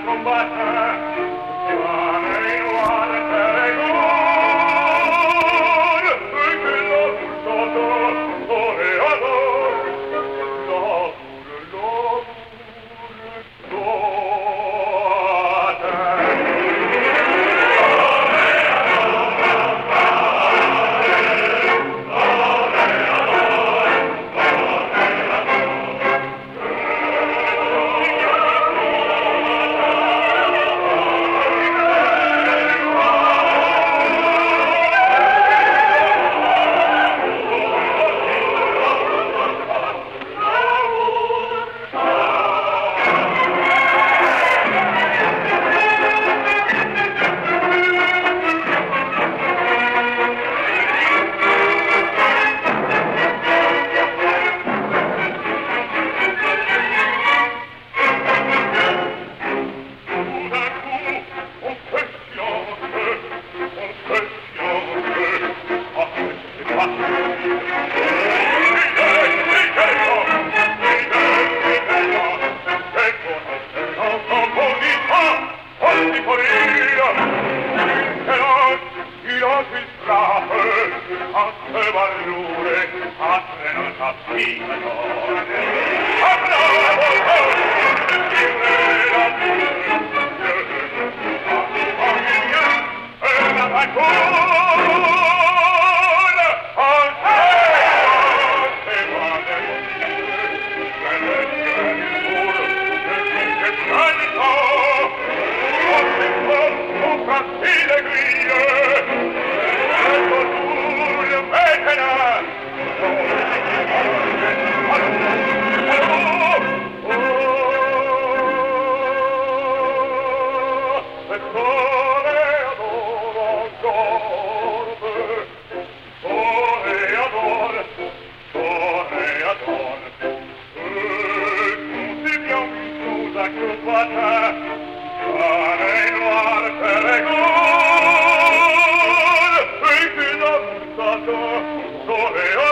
combattere facce barrure, altre non s'affino. Abramo, abramo, sole oh,